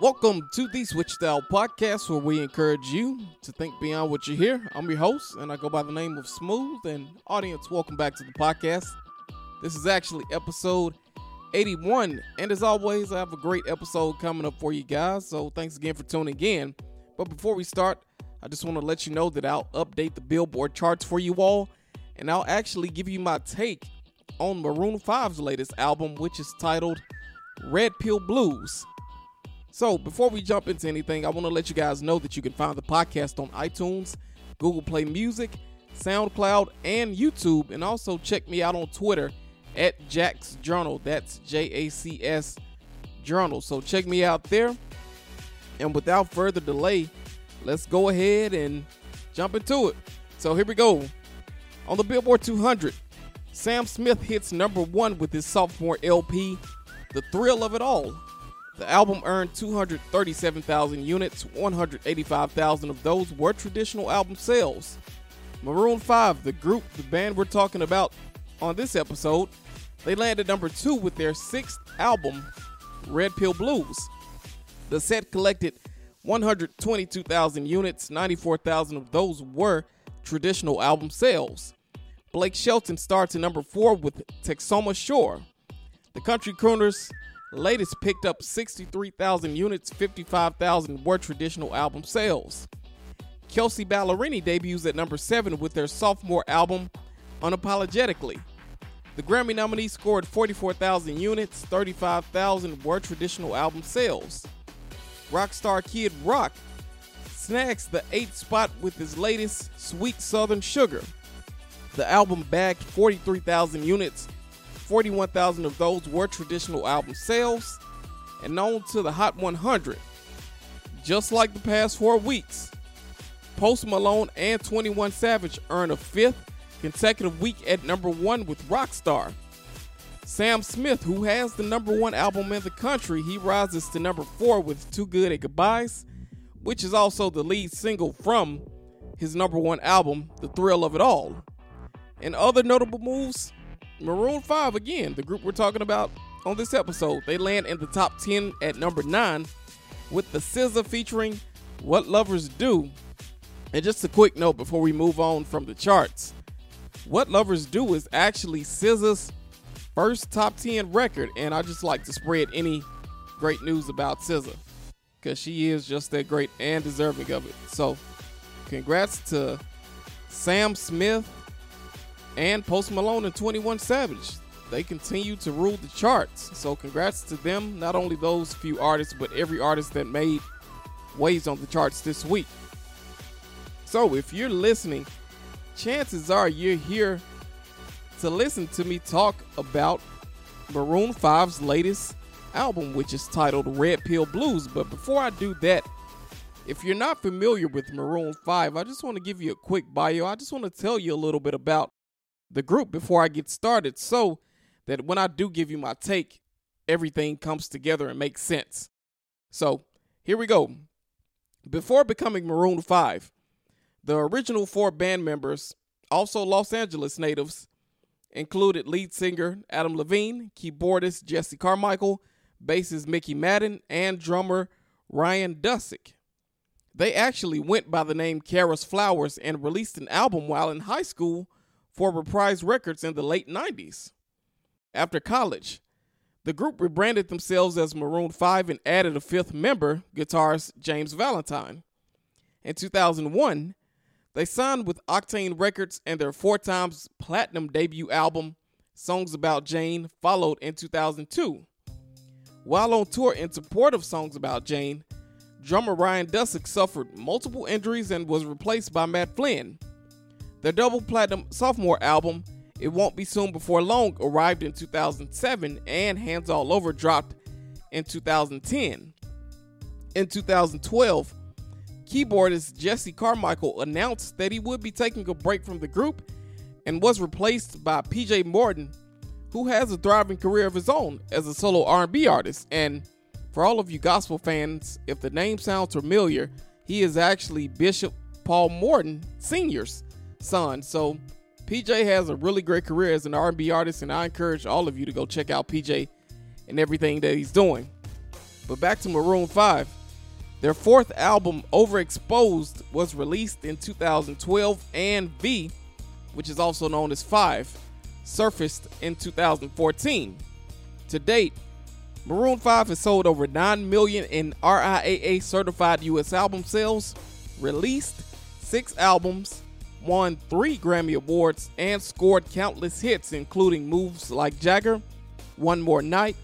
Welcome to the Switch Style Podcast, where we encourage you to think beyond what you hear. I'm your host, and I go by the name of Smooth. And audience, welcome back to the podcast. This is actually episode 81, and as always, I have a great episode coming up for you guys. So thanks again for tuning in. But before we start, I just want to let you know that I'll update the Billboard charts for you all, and I'll actually give you my take on Maroon 5's latest album, which is titled Red Pill Blues. So, before we jump into anything, I want to let you guys know that you can find the podcast on iTunes, Google Play Music, SoundCloud, and YouTube. And also check me out on Twitter at Jack's Journal. That's J A C S Journal. So, check me out there. And without further delay, let's go ahead and jump into it. So, here we go. On the Billboard 200, Sam Smith hits number one with his sophomore LP, The Thrill of It All. The album earned 237,000 units, 185,000 of those were traditional album sales. Maroon 5, the group, the band we're talking about on this episode, they landed number two with their sixth album, Red Pill Blues. The set collected 122,000 units, 94,000 of those were traditional album sales. Blake Shelton starts at number four with Texoma Shore. The country crooners latest picked up 63,000 units, 55,000 were traditional album sales. Kelsea Ballerini debuts at number 7 with their sophomore album, Unapologetically. The Grammy nominee scored 44,000 units, 35,000 were traditional album sales. Rockstar Kid Rock snags the 8th spot with his latest, Sweet Southern Sugar. The album bagged 43,000 units, 41,000 of those were traditional album sales, and known to the Hot 100. Just like the past four weeks, Post Malone and 21 Savage earned a fifth consecutive week at number one with Rockstar. Sam Smith, who has the number one album in the country, he rises to number four with Too Good at Goodbyes, which is also the lead single from his number one album, The Thrill of It All. And other notable moves, Maroon 5, again, the group we're talking about on this episode, they land in the top 10 at number 9 with the SZA featuring What Lovers Do. And just a quick note before we move on from the charts What Lovers Do is actually SZA's first top 10 record, and I just like to spread any great news about SZA because she is just that great and deserving of it. So, congrats to Sam Smith and Post Malone and 21 Savage. They continue to rule the charts. So congrats to them, not only those few artists, but every artist that made waves on the charts this week. So if you're listening, chances are you're here to listen to me talk about Maroon 5's latest album, which is titled Red Pill Blues. But before I do that, if you're not familiar with Maroon 5, I just want to give you a quick bio. I just want to tell you a little bit about the group before I get started so that when I do give you my take, everything comes together and makes sense. So here we go. Before becoming Maroon 5, the original four band members, also Los Angeles natives, included lead singer Adam Levine, keyboardist Jesse Carmichael, bassist Mickey Madden, and drummer Ryan Dusick. They actually went by the name Kara's Flowers and released an album while in high school for Reprise Records in the late 90s. After college, the group rebranded themselves as Maroon 5 and added a fifth member, guitarist James Valentine. In 2001, they signed with Octone Records and their four times platinum debut album, Songs About Jane, followed in 2002. While on tour in support of Songs About Jane, drummer Ryan Dusick suffered multiple injuries and was replaced by Matt Flynn. Their double platinum sophomore album, It Won't Be Soon Before Long, arrived in 2007 and Hands All Over dropped in 2010. In 2012, keyboardist Jesse Carmichael announced that he would be taking a break from the group and was replaced by PJ Morton, who has a thriving career of his own as a solo R&B artist. And for all of you gospel fans, if the name sounds familiar, he is actually Bishop Paul Morton Sr.'s son. So PJ has a really great career as an R&B artist, and I encourage all of you to go check out PJ and everything that he's doing. But back to Maroon 5. Their fourth album, Overexposed, was released in 2012, and V, which is also known as 5, surfaced in 2014. To date, Maroon 5 has sold over 9 million in RIAA certified US album sales, released 6 albums, won 3 Grammy Awards, and scored countless hits, including moves like Jagger, One More Night,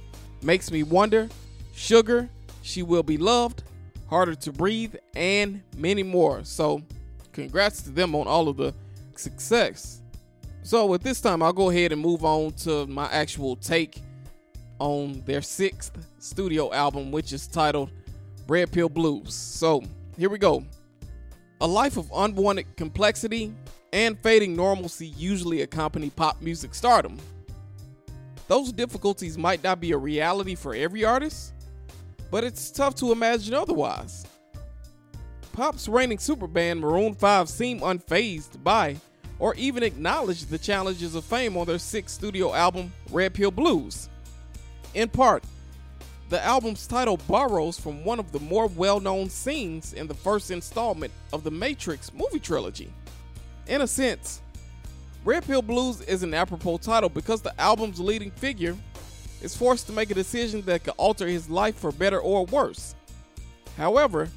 Makes Me Wonder, Sugar, She Will Be Loved, Harder to Breathe, and many more. So, congrats to them on all of the success. So, at this time, I'll go ahead and move on to my actual take on their sixth studio album, which is titled Red Pill Blues. So, here we go. A life of unwanted complexity and fading normalcy usually accompany pop music stardom. Those difficulties might not be a reality for every artist, but it's tough to imagine otherwise. Pop's reigning superband Maroon 5 seem unfazed by or even acknowledge the challenges of fame on their sixth studio album, Red Pill Blues. In part, the album's title borrows from one of the more well known scenes in the first installment of the Matrix movie trilogy. In a sense, Red Pill Blues is an apropos title because the album's leading figure is forced to make a decision that could alter his life for better or worse. However,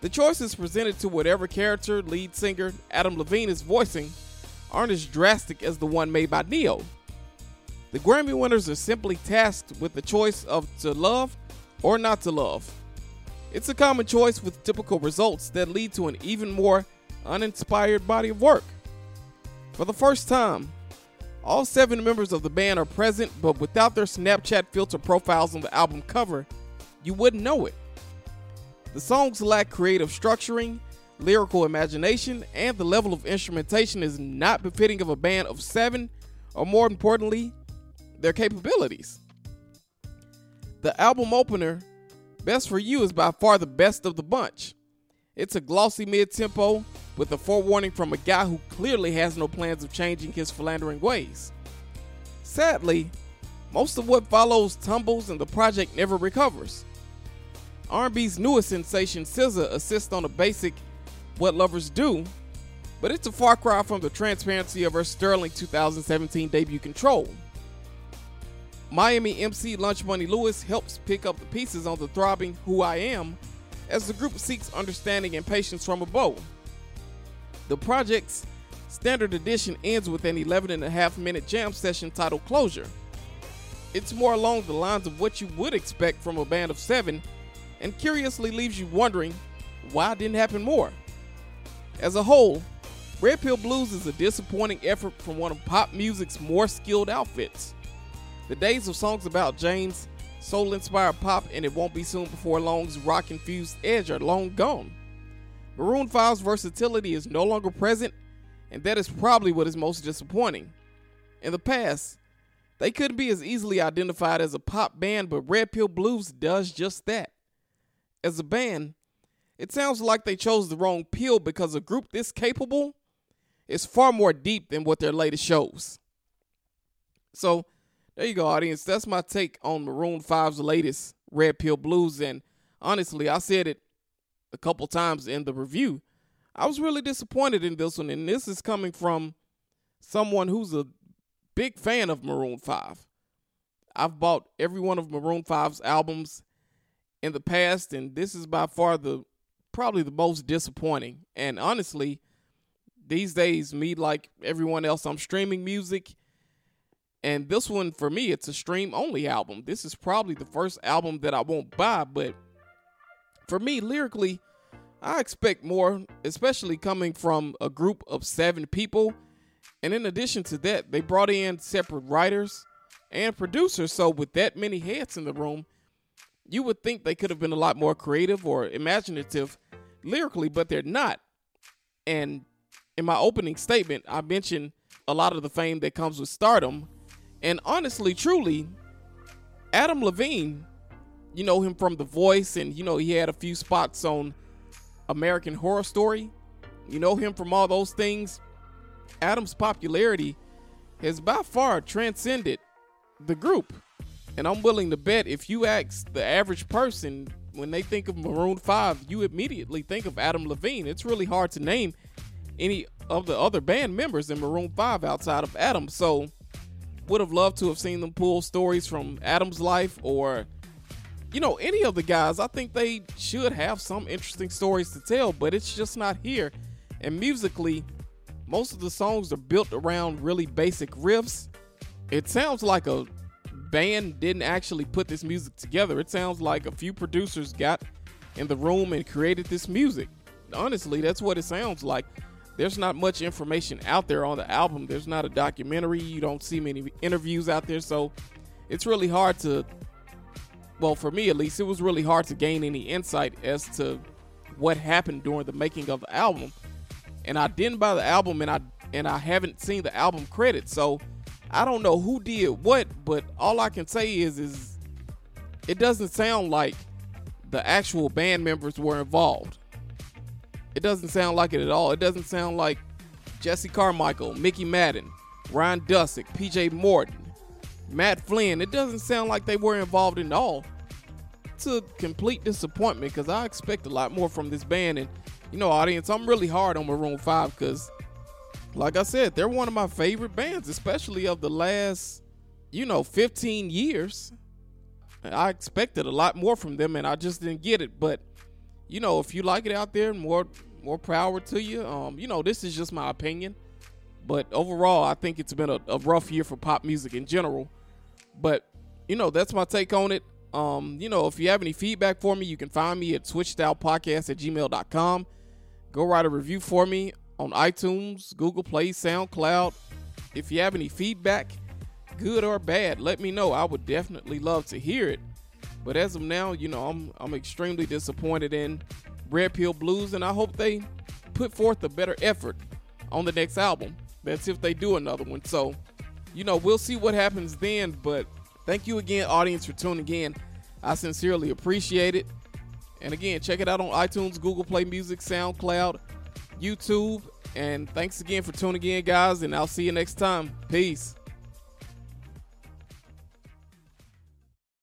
the choices presented to whatever character lead singer Adam Levine is voicing aren't as drastic as the one made by Neo. The Grammy winners are simply tasked with the choice of to love or not to love. It's a common choice with typical results that lead to an even more uninspired body of work. For the first time, all seven members of the band are present, but without their Snapchat filter profiles on the album cover, you wouldn't know it. The songs lack creative structuring, lyrical imagination, and the level of instrumentation is not befitting of a band of seven, or more importantly, their capabilities. The album opener, Best for You, is by far the best of the bunch. It's a glossy mid tempo, with a forewarning from a guy who clearly has no plans of changing his philandering ways. Sadly, most of what follows tumbles and the project never recovers. R&B's newest sensation SZA assists on a basic what lovers do, but it's a far cry from the transparency of her sterling 2017 debut Control. Miami MC Lunch Money Lewis helps pick up the pieces on the throbbing Who I Am as the group seeks understanding and patience from a beau. The project's standard edition ends with an 11 and a half minute jam session titled Closure. It's more along the lines of what you would expect from a band of seven and curiously leaves you wondering why didn't happen more. As a whole, Red Pill Blues is a disappointing effort from one of pop music's more skilled outfits. The days of songs about James, soul inspired pop, and it won't be soon before long's rock infused edge are long gone. Maroon 5's versatility is no longer present, and that is probably what is most disappointing. In the past, they couldn't be as easily identified as a pop band, but Red Pill Blues does just that. As a band, it sounds like they chose the wrong pill because a group this capable is far more deep than what their latest shows. So, there you go, audience. That's my take on Maroon 5's latest Red Pill Blues. And honestly, I said it a couple times in the review. I was really disappointed in this one, and this is coming from someone who's a big fan of Maroon 5. I've bought every one of Maroon 5's albums in the past, and this is by far the probably the most disappointing. And honestly, these days, me like everyone else, I'm streaming music. And this one, for me, it's a stream only album. This is probably the first album that I won't buy, but for me, lyrically, I expect more, especially coming from a group of seven people. And in addition to that, they brought in separate writers and producers. So, with that many heads in the room, you would think they could have been a lot more creative or imaginative lyrically, but they're not. And in my opening statement, I mentioned a lot of the fame that comes with stardom. And honestly, truly, Adam Levine you know him from The Voice, and you know he had a few spots on American Horror Story. You know him from all those things. Adam's popularity has by far transcended the group. And I'm willing to bet if you ask the average person when they think of Maroon 5, you immediately think of Adam Levine. It's really hard to name any of the other band members in Maroon 5 outside of Adam. So, would have loved to have seen them pull stories from Adam's life or, you know, any of the guys. I think they should have some interesting stories to tell, but it's just not here. And musically, most of the songs are built around really basic riffs. It sounds like a band didn't actually put this music together. It sounds like a few producers got in the room and created this music. Honestly, that's what it sounds like. There's not much information out there on the album. There's not a documentary. You don't see many interviews out there. So it's really hard to, well, for me at least, it was really hard to gain any insight as to what happened during the making of the album. And I didn't buy the album and I and I haven't seen the album credits. So I don't know who did what, but all I can say is is it doesn't sound like the actual band members were involved. It doesn't sound like it at all. It doesn't sound like Jesse Carmichael, Mickey Madden, Ryan Dusick, PJ Morton, Matt Flynn. It doesn't sound like they were involved at all. It's a complete disappointment because I expect a lot more from this band. And, you know, audience, I'm really hard on Maroon 5 because like I said, they're one of my favorite bands, especially of the last, you know, 15 years. I expected a lot more from them and I just didn't get it. But, you know, if you like it out there, more more power to you. Um, you know, this is just my opinion. But overall, I think it's been a, a rough year for pop music in general. But, you know, that's my take on it. Um, you know, if you have any feedback for me, you can find me at switchstylepodcast at gmail.com. Go write a review for me on iTunes, Google Play, SoundCloud. If you have any feedback, good or bad, let me know. I would definitely love to hear it. But as of now, you know, I'm I'm extremely disappointed in Red Pill Blues, and I hope they put forth a better effort on the next album. That's if they do another one. So, you know, we'll see what happens then. But thank you again, audience, for tuning in. I sincerely appreciate it. And again, check it out on iTunes, Google Play Music, SoundCloud, YouTube. And thanks again for tuning in, guys. And I'll see you next time. Peace.